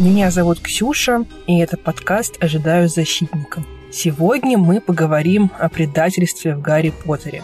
Меня зовут Ксюша, и это подкаст «Ожидаю защитника». Сегодня мы поговорим о предательстве в Гарри Поттере.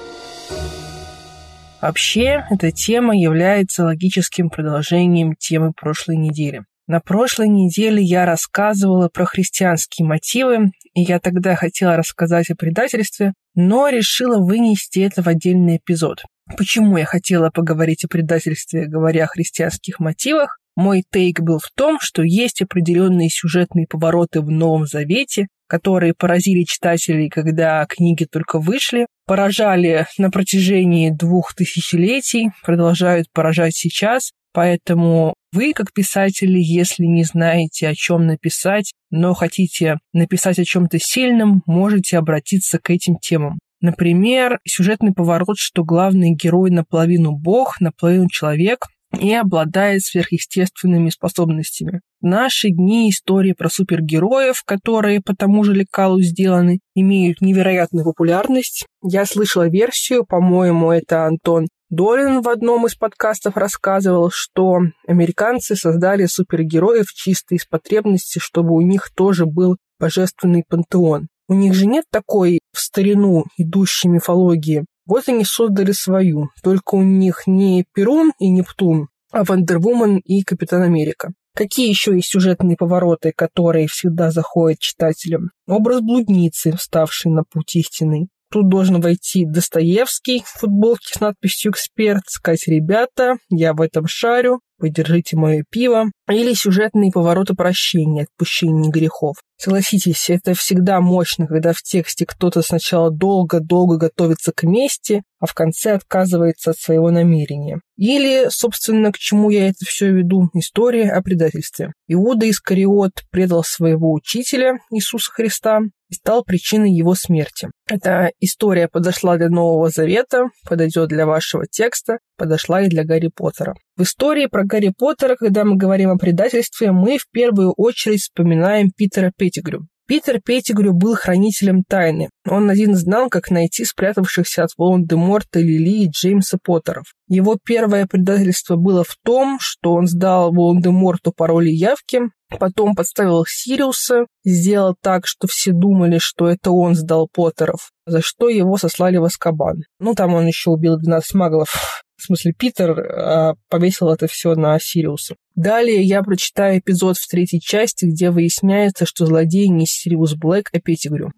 Вообще, эта тема является логическим продолжением темы прошлой недели. На прошлой неделе я рассказывала про христианские мотивы, и я тогда хотела рассказать о предательстве, но решила вынести это в отдельный эпизод. Почему я хотела поговорить о предательстве, говоря о христианских мотивах? Мой тейк был в том, что есть определенные сюжетные повороты в Новом Завете, которые поразили читателей, когда книги только вышли, поражали на протяжении двух тысячелетий, продолжают поражать сейчас, поэтому вы, как писатели, если не знаете, о чем написать, но хотите написать о чем-то сильном, можете обратиться к этим темам. Например, сюжетный поворот, что главный герой наполовину бог, наполовину человек, и обладает сверхъестественными способностями. В наши дни истории про супергероев, которые по тому же лекалу сделаны, имеют невероятную популярность. Я слышала версию, по-моему, это Антон Долин в одном из подкастов рассказывал, что американцы создали супергероев чисто из потребности, чтобы у них тоже был божественный пантеон. У них же нет такой в старину идущей мифологии. Вот они создали свою, только у них не Перун и Нептун, а Вандервумен и Капитан Америка. Какие еще есть сюжетные повороты, которые всегда заходят читателям? Образ блудницы, вставший на путь истины. Тут должен войти Достоевский в футболке с надписью «Эксперт», сказать «Ребята, я в этом шарю, подержите мое пиво». Или сюжетные повороты прощения, отпущения грехов. Согласитесь, это всегда мощно, когда в тексте кто-то сначала долго-долго готовится к мести, а в конце отказывается от своего намерения. Или, собственно, к чему я это все веду, история о предательстве. Иуда Искариот предал своего учителя Иисуса Христа и стал причиной его смерти. Эта история подошла для Нового Завета, подойдет для вашего текста, подошла и для Гарри Поттера. В истории про Гарри Поттера, когда мы говорим о предательстве, мы в первую очередь вспоминаем Питера Петтигрю. Питер Петтигрю был хранителем тайны. Он один знал, как найти спрятавшихся от Волан-де-Морта Лили и Джеймса Поттеров. Его первое предательство было в том, что он сдал Волан-де-Морту пароли явки, потом подставил Сириуса, сделал так, что все думали, что это он сдал Поттеров, за что его сослали в Аскабан. Ну, там он еще убил 12 маглов в смысле Питер, а повесил это все на Сириуса. Далее я прочитаю эпизод в третьей части, где выясняется, что злодей не Сириус Блэк, а Петтигрю.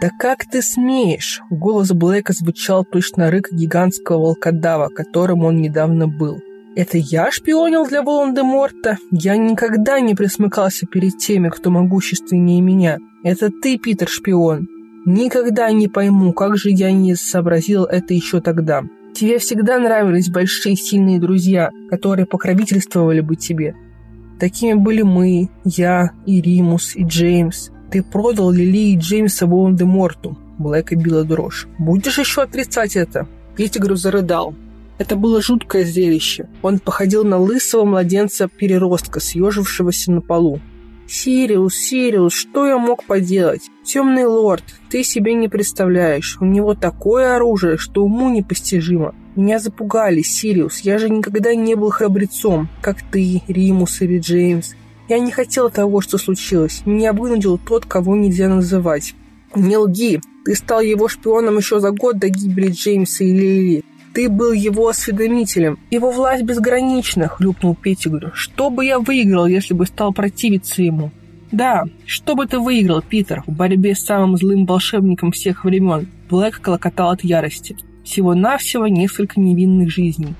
«Да как ты смеешь?» Голос Блэка звучал точно рык гигантского волкодава, которым он недавно был. «Это я шпионил для Волан-де-Морта? Я никогда не присмыкался перед теми, кто могущественнее меня. Это ты, Питер, шпион. Никогда не пойму, как же я не сообразил это еще тогда. Тебе всегда нравились большие сильные друзья, которые покровительствовали бы тебе. Такими были мы, я, и Римус, и Джеймс. Ты продал Лили и Джеймса Волан-де-Морту. Блэка била дрожь. Будешь еще отрицать это? Петтигру зарыдал. Это было жуткое зрелище. Он походил на лысого младенца-переростка, съежившегося на полу. «Сириус, Сириус, что я мог поделать? Темный лорд, ты себе не представляешь. У него такое оружие, что уму непостижимо. Меня запугали, Сириус. Я же никогда не был храбрецом, как ты, Римус или Джеймс. Я не хотел того, что случилось. Меня вынудил тот, кого нельзя называть. Не лги. Ты стал его шпионом еще за год до гибели Джеймса и Лили. Ты был его осведомителем. Его власть безгранична, хлюпнул Петтигрю. Что бы я выиграл, если бы стал противиться ему? Да, что бы ты выиграл, Питер, в борьбе с самым злым волшебником всех времен? Блэк колокотал от ярости. Всего-навсего несколько невинных жизней.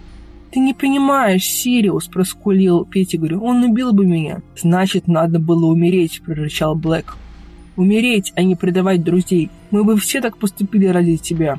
«Ты не понимаешь, Сириус», — проскулил Петтигрю. «Он убил бы меня». «Значит, надо было умереть», — прорычал Блэк. «Умереть, а не предавать друзей. Мы бы все так поступили ради тебя».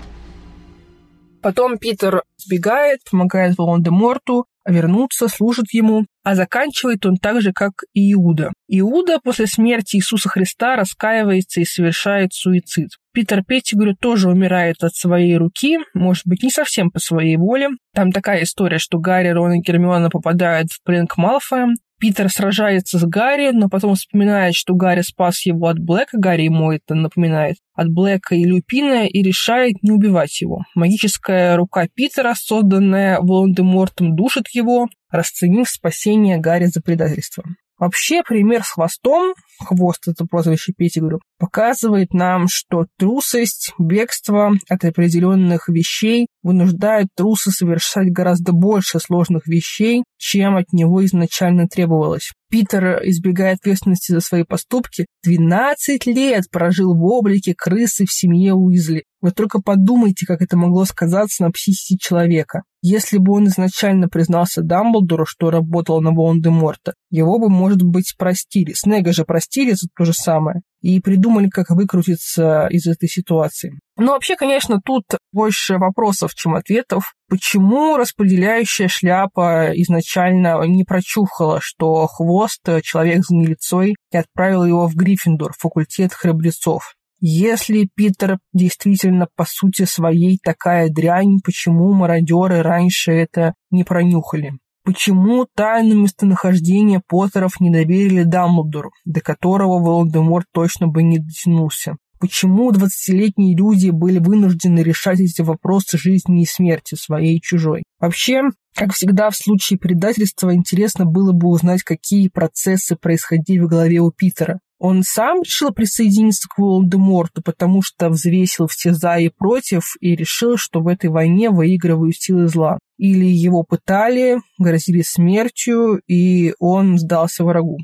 Потом Питер сбегает, помогает Волан-де-Морту вернуться, служит ему, а заканчивает он так же, как и Иуда. Иуда после смерти Иисуса Христа раскаивается и совершает суицид. Питер Петтигрю тоже умирает от своей руки, может быть, не совсем по своей воле. Там такая история, что Гарри, Рон и Гермиона попадают в плен к Малфоям, Питер сражается с Гарри, но потом вспоминает, что Гарри спас его от Блэка, Гарри ему это напоминает, от Блэка и Люпина, и решает не убивать его. Магическая рука Питера, созданная Волан-де-Мортом, душит его, расценив спасение Гарри за предательство. Вообще, пример с хвостом, хвост это прозвище Петтигрю, показывает нам, что трусость, бегство от определенных вещей вынуждает труса совершать гораздо больше сложных вещей, чем от него изначально требовалось. Питер, избегая ответственности за свои поступки, 12 лет прожил в облике крысы в семье Уизли. Вы только подумайте, как это могло сказаться на психике человека. Если бы он изначально признался Дамблдору, что работал на Волан-де-Морта, его бы, может быть, простили. Снега же простили за то же самое. И придумали, как выкрутиться из этой ситуации. Но вообще, конечно, тут больше вопросов, чем ответов. Почему распределяющая шляпа изначально не прочухала, что хвост человек с гнилицой и отправил его в Гриффиндор, факультет храбрецов? Если Питер действительно по сути своей такая дрянь, почему мародеры раньше это не пронюхали? Почему тайну местонахождения Поттеров не доверили Дамблдору, до которого Волан-де-Морт точно бы не дотянулся? Почему двадцатилетние люди были вынуждены решать эти вопросы жизни и смерти, своей и чужой? Вообще, как всегда в случае предательства, интересно было бы узнать, какие процессы происходили в голове у Питера. Он сам решил присоединиться к Волан-де-Морту, потому что взвесил все за и против и решил, что в этой войне выигрывают силы зла. Или его пытали, грозили смертью, и он сдался врагу.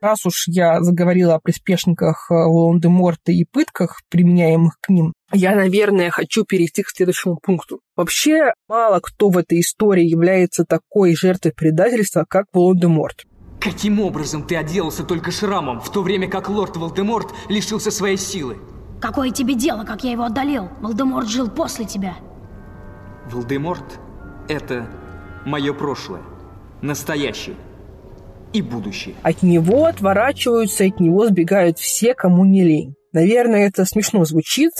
Раз уж я заговорила о приспешниках э, Волан-де-Морта и пытках, применяемых к ним, я, наверное, хочу перейти к следующему пункту. Вообще, мало кто в этой истории является такой жертвой предательства, как Волан-де-Морт. Каким образом ты отделался только шрамом, в то время как лорд Волдеморт лишился своей силы? Какое тебе дело, как я его отдалил? Волдеморт жил после тебя. Волдеморт – это мое прошлое, настоящее и будущее. От него отворачиваются, от него сбегают все, кому не лень. Наверное, это смешно звучит,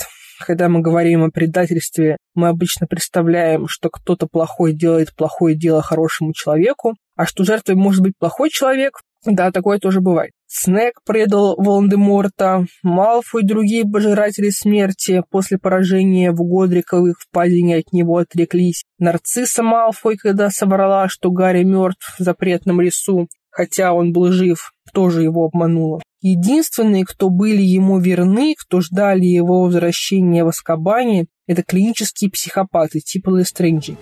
когда мы говорим о предательстве, мы обычно представляем, что кто-то плохой делает плохое дело хорошему человеку, а что жертвой может быть плохой человек, да, такое тоже бывает. Снег предал Волан-де-Морта, Малфой и другие пожиратели смерти после поражения в Годриковых впадине от него отреклись. Нарцисса Малфой, когда соврала, что Гарри мертв в запретном лесу, хотя он был жив, тоже его обманула. Единственные, кто были ему верны, кто ждали его возвращения в Аскабане, это клинические психопаты типа Лестренджи.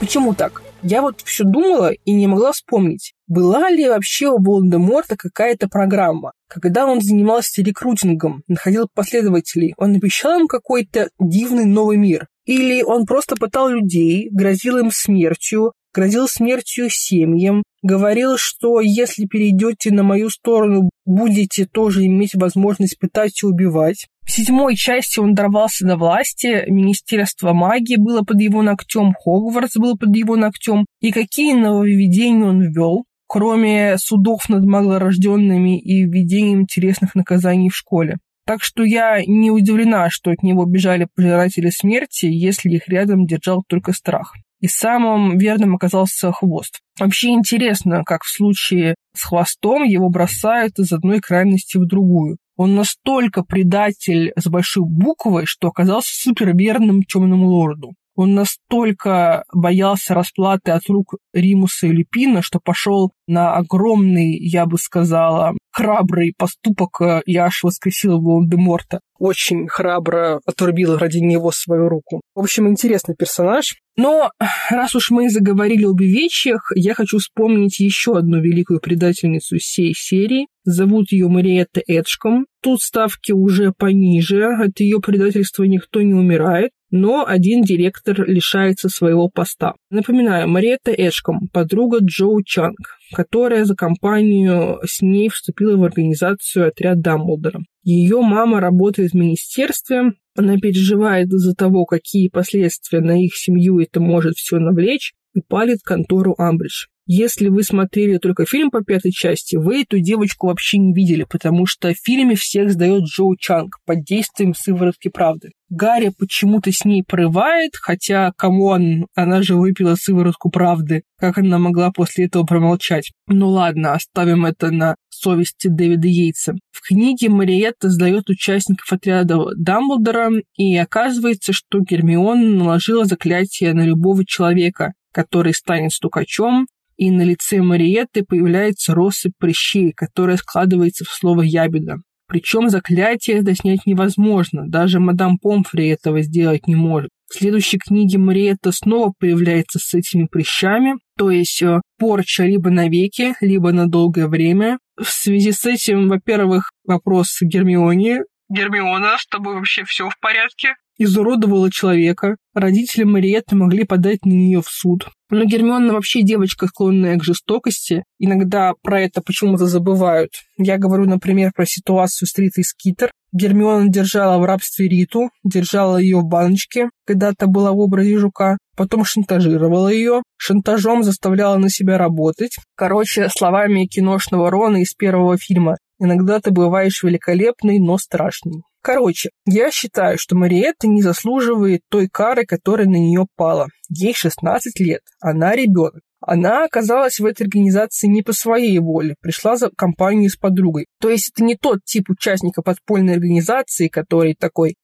Почему так? Я вот все думала и не могла вспомнить, была ли вообще у Волан-де-Морта какая-то программа. Когда он занимался рекрутингом, находил последователей, он обещал им какой-то дивный новый мир. Или он просто пытал людей, грозил им смертью, грозил смертью семьям, говорил, что если перейдете на мою сторону, будете тоже иметь возможность пытать и убивать. В седьмой части он дорвался до власти, Министерство магии было под его ногтем, Хогвартс был под его ногтем. И какие нововведения он ввел? кроме судов над малорожденными и введением интересных наказаний в школе. Так что я не удивлена, что от него бежали пожиратели смерти, если их рядом держал только страх. И самым верным оказался хвост. Вообще интересно, как в случае с хвостом его бросают из одной крайности в другую. Он настолько предатель с большой буквой, что оказался суперверным темному лорду. Он настолько боялся расплаты от рук Римуса и Липина, что пошел на огромный, я бы сказала, храбрый поступок э, и аж воскресил Волан-де-Морта. Очень храбро отрубил ради него свою руку. В общем, интересный персонаж. Но раз уж мы заговорили об увечьях, я хочу вспомнить еще одну великую предательницу всей серии. Зовут ее Мариетта Эдшком. Тут ставки уже пониже, от ее предательства никто не умирает но один директор лишается своего поста. Напоминаю, Мариетта Эшком, подруга Джоу Чанг, которая за компанию с ней вступила в организацию отряд Дамблдора. Ее мама работает в министерстве, она переживает из-за того, какие последствия на их семью это может все навлечь, и палит контору Амбридж. Если вы смотрели только фильм по пятой части, вы эту девочку вообще не видели, потому что в фильме всех сдает Чжоу Чанг под действием сыворотки правды. Гарри почему-то с ней порывает, хотя, come on, она же выпила сыворотку правды. Как она могла после этого промолчать? Ну ладно, оставим это на совести Дэвида Йейтса. В книге Мариетта сдает участников отряда Дамблдора, и оказывается, что Гермиона наложила заклятие на любого человека, который станет стукачом, и на лице Мариетты появляется россыпь прыщей, которая складывается в слово «ябеда». Причем заклятие это снять невозможно, даже мадам Помфри этого сделать не может. В следующей книге Мариетта снова появляется с этими прыщами, то есть э, порча либо навеки, либо на долгое время. В связи с этим, во-первых, вопрос Гермионе. Гермиона, с тобой вообще все в порядке? Изуродовала человека. Родители Мариетты могли подать на нее в суд. Но Гермиона вообще девочка, склонная к жестокости. Иногда про это почему-то забывают. Я говорю, например, про ситуацию с Ритой Скитер. Гермиона держала в рабстве Риту, держала ее в баночке, когда-то была в образе жука, потом шантажировала ее, шантажом заставляла на себя работать. Короче, словами киношного Рона из первого фильма, иногда ты бываешь великолепный, но страшный. Короче, я считаю, что Мариетта не заслуживает той кары, которая на нее пала. Ей 16 лет, она ребенок. Она оказалась в этой организации не по своей воле, пришла за компанию с подругой. То есть это не тот тип участника подпольной организации, который такой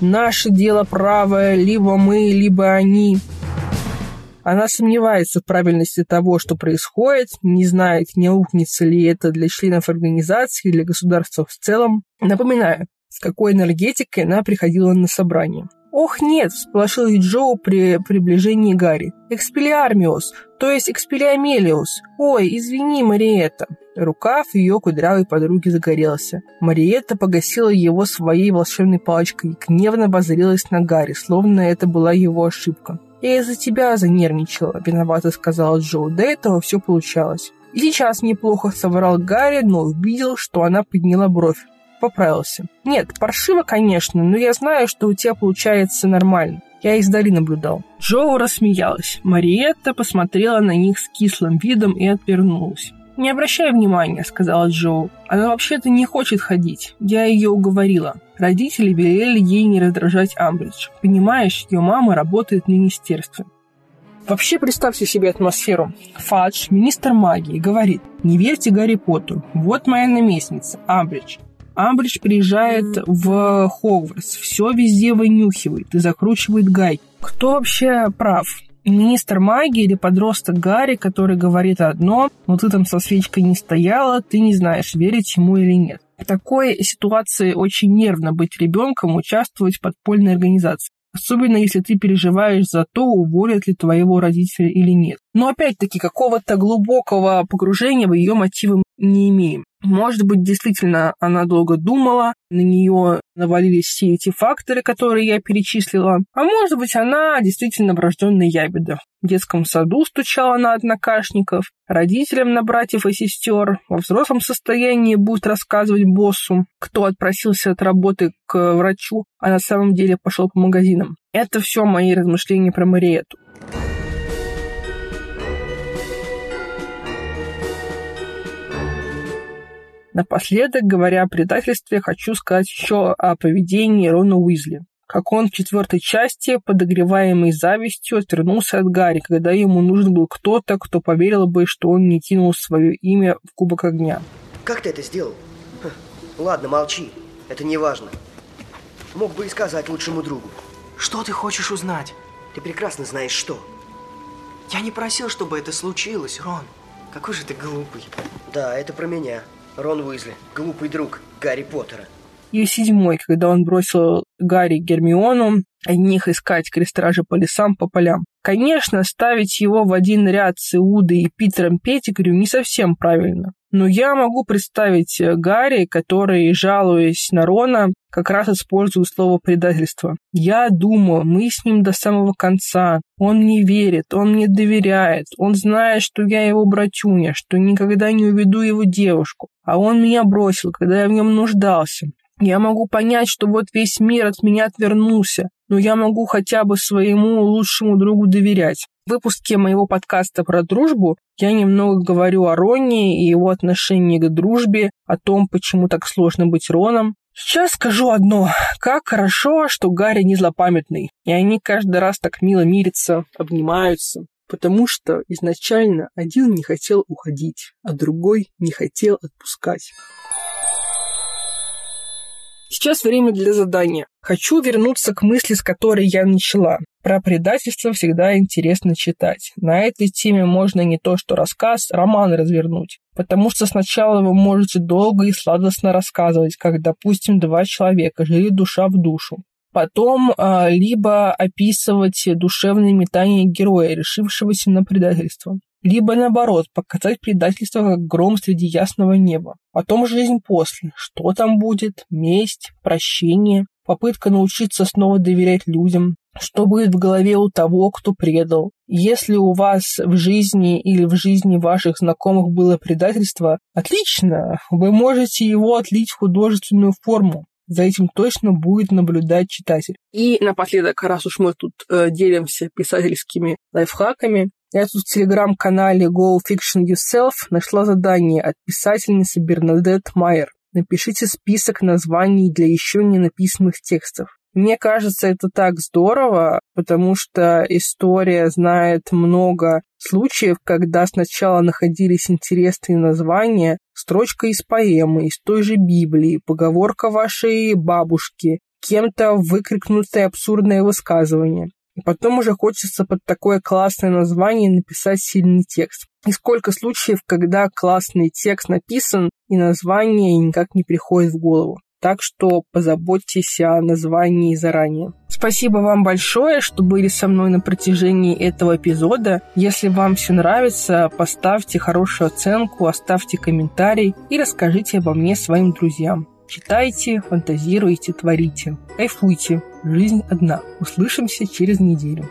«наше дело правое, либо мы, либо они». Она сомневается в правильности того, что происходит, не знает, не аукнется ли это для членов организации, для государства в целом. Напоминаю, с какой энергетикой она приходила на собрание. «Ох, нет!» – всполошил Джоу при приближении Гарри. «Экспелиармиус, то есть Экспелиамелиус. Ой, извини, Мариетта!» Рукав ее кудрявой подруги загорелся. Мариетта погасила его своей волшебной палочкой и гневно воззрелась на Гарри, словно это была его ошибка. «Я из-за тебя занервничала», – виновато сказала Чжоу. «До этого все получалось». И сейчас неплохо соврал Гарри, но увидел, что она подняла бровь поправился. Нет, паршиво, конечно, но я знаю, что у тебя получается нормально. Я издали наблюдал. Чжоу рассмеялась. Мариетта посмотрела на них с кислым видом и отвернулась. «Не обращай внимания», — сказала Чжоу. «Она вообще-то не хочет ходить. Я ее уговорила. Родители велели ей не раздражать Амбридж. Понимаешь, ее мама работает в министерстве. Вообще представьте себе атмосферу. Фадж, министр магии, говорит, не верьте Гарри Поттеру. Вот моя наместница, Амбридж. Амбридж приезжает в Хогвартс, все везде вынюхивает и закручивает гай. Кто вообще прав? Министр магии или подросток Гарри, который говорит одно, но ты там со свечкой не стояла, ты не знаешь, верить ему или нет. В такой ситуации очень нервно быть ребенком, участвовать в подпольной организации. Особенно если ты переживаешь за то, уволят ли твоего родителя или нет. Но опять-таки какого-то глубокого погружения в ее мотивы не имеем. Может быть, действительно, она долго думала, на нее навалились все эти факторы, которые я перечислила. А может быть, она действительно врожденная ябеда. В детском саду стучала на однокашников, родителям на братьев и сестер, во взрослом состоянии будет рассказывать боссу, кто отпросился от работы к врачу, а на самом деле пошел по магазинам. Это все мои размышления про Мариету. Напоследок, говоря о предательстве, хочу сказать еще о поведении Рона Уизли. Как он в четвертой части, подогреваемый завистью, отвернулся от Гарри, когда ему нужен был кто-то, кто поверил бы, что он не кинул свое имя в Кубок Огня. Как ты это сделал? Ха, ладно, молчи. Это не важно. Мог бы и сказать лучшему другу. Что ты хочешь узнать? Ты прекрасно знаешь, что. Я не просил, чтобы это случилось, Рон. Какой же ты глупый. Да, это про меня. Рон Уизли, глупый друг Гарри Поттера. И седьмой, когда он бросил Гарри Гермиону, одних искать крестражи по лесам, по полям. Конечно, ставить его в один ряд с Иудой и Питером Петтигрю не совсем правильно. Но я могу представить э, Гарри, который, жалуясь на Рона, как раз использует слово предательство. Я думаю, мы с ним до самого конца. Он мне верит, он мне доверяет, он знает, что я его братюня, что никогда не уведу его девушку. А он меня бросил, когда я в нем нуждался. Я могу понять, что вот весь мир от меня отвернулся, но я могу хотя бы своему лучшему другу доверять. В выпуске моего подкаста про дружбу я немного говорю о Роне и его отношении к дружбе, о том, почему так сложно быть Роном. Сейчас скажу одно. Как хорошо, что Гарри не злопамятный, и они каждый раз так мило мирятся, обнимаются. Потому что изначально один не хотел уходить, а другой не хотел отпускать. Сейчас время для задания. Хочу вернуться к мысли, с которой я начала. Про предательство всегда интересно читать. На этой теме можно не то что рассказ, роман развернуть. Потому что сначала вы можете долго и сладостно рассказывать, как, допустим, два человека жили душа в душу. Потом э, либо описывать душевные метания героя, решившегося на предательство либо наоборот, показать предательство как гром среди ясного неба. Потом жизнь после. Что там будет? Месть, прощение, попытка научиться снова доверять людям. Что будет в голове у того, кто предал? Если у вас в жизни или в жизни ваших знакомых было предательство, отлично, вы можете его отлить в художественную форму. За этим точно будет наблюдать читатель. И напоследок, раз уж мы тут э, делимся писательскими лайфхаками, я тут в телеграм-канале Go Fiction Yourself нашла задание от писательницы Бернадет Майер. Напишите список названий для еще не написанных текстов. Мне кажется, это так здорово, потому что история знает много случаев, когда сначала находились интересные названия, строчка из поэмы, из той же Библии, поговорка вашей бабушки, кем-то выкрикнутое абсурдное высказывание. Потом уже хочется под такое классное название написать сильный текст. И сколько случаев, когда классный текст написан, и название никак не приходит в голову. Так что позаботьтесь о названии заранее. Спасибо вам большое, что были со мной на протяжении этого эпизода. Если вам все нравится, поставьте хорошую оценку, оставьте комментарий и расскажите обо мне своим друзьям. Читайте, фантазируйте, творите. Кайфуйте. Жизнь одна. Услышимся через неделю.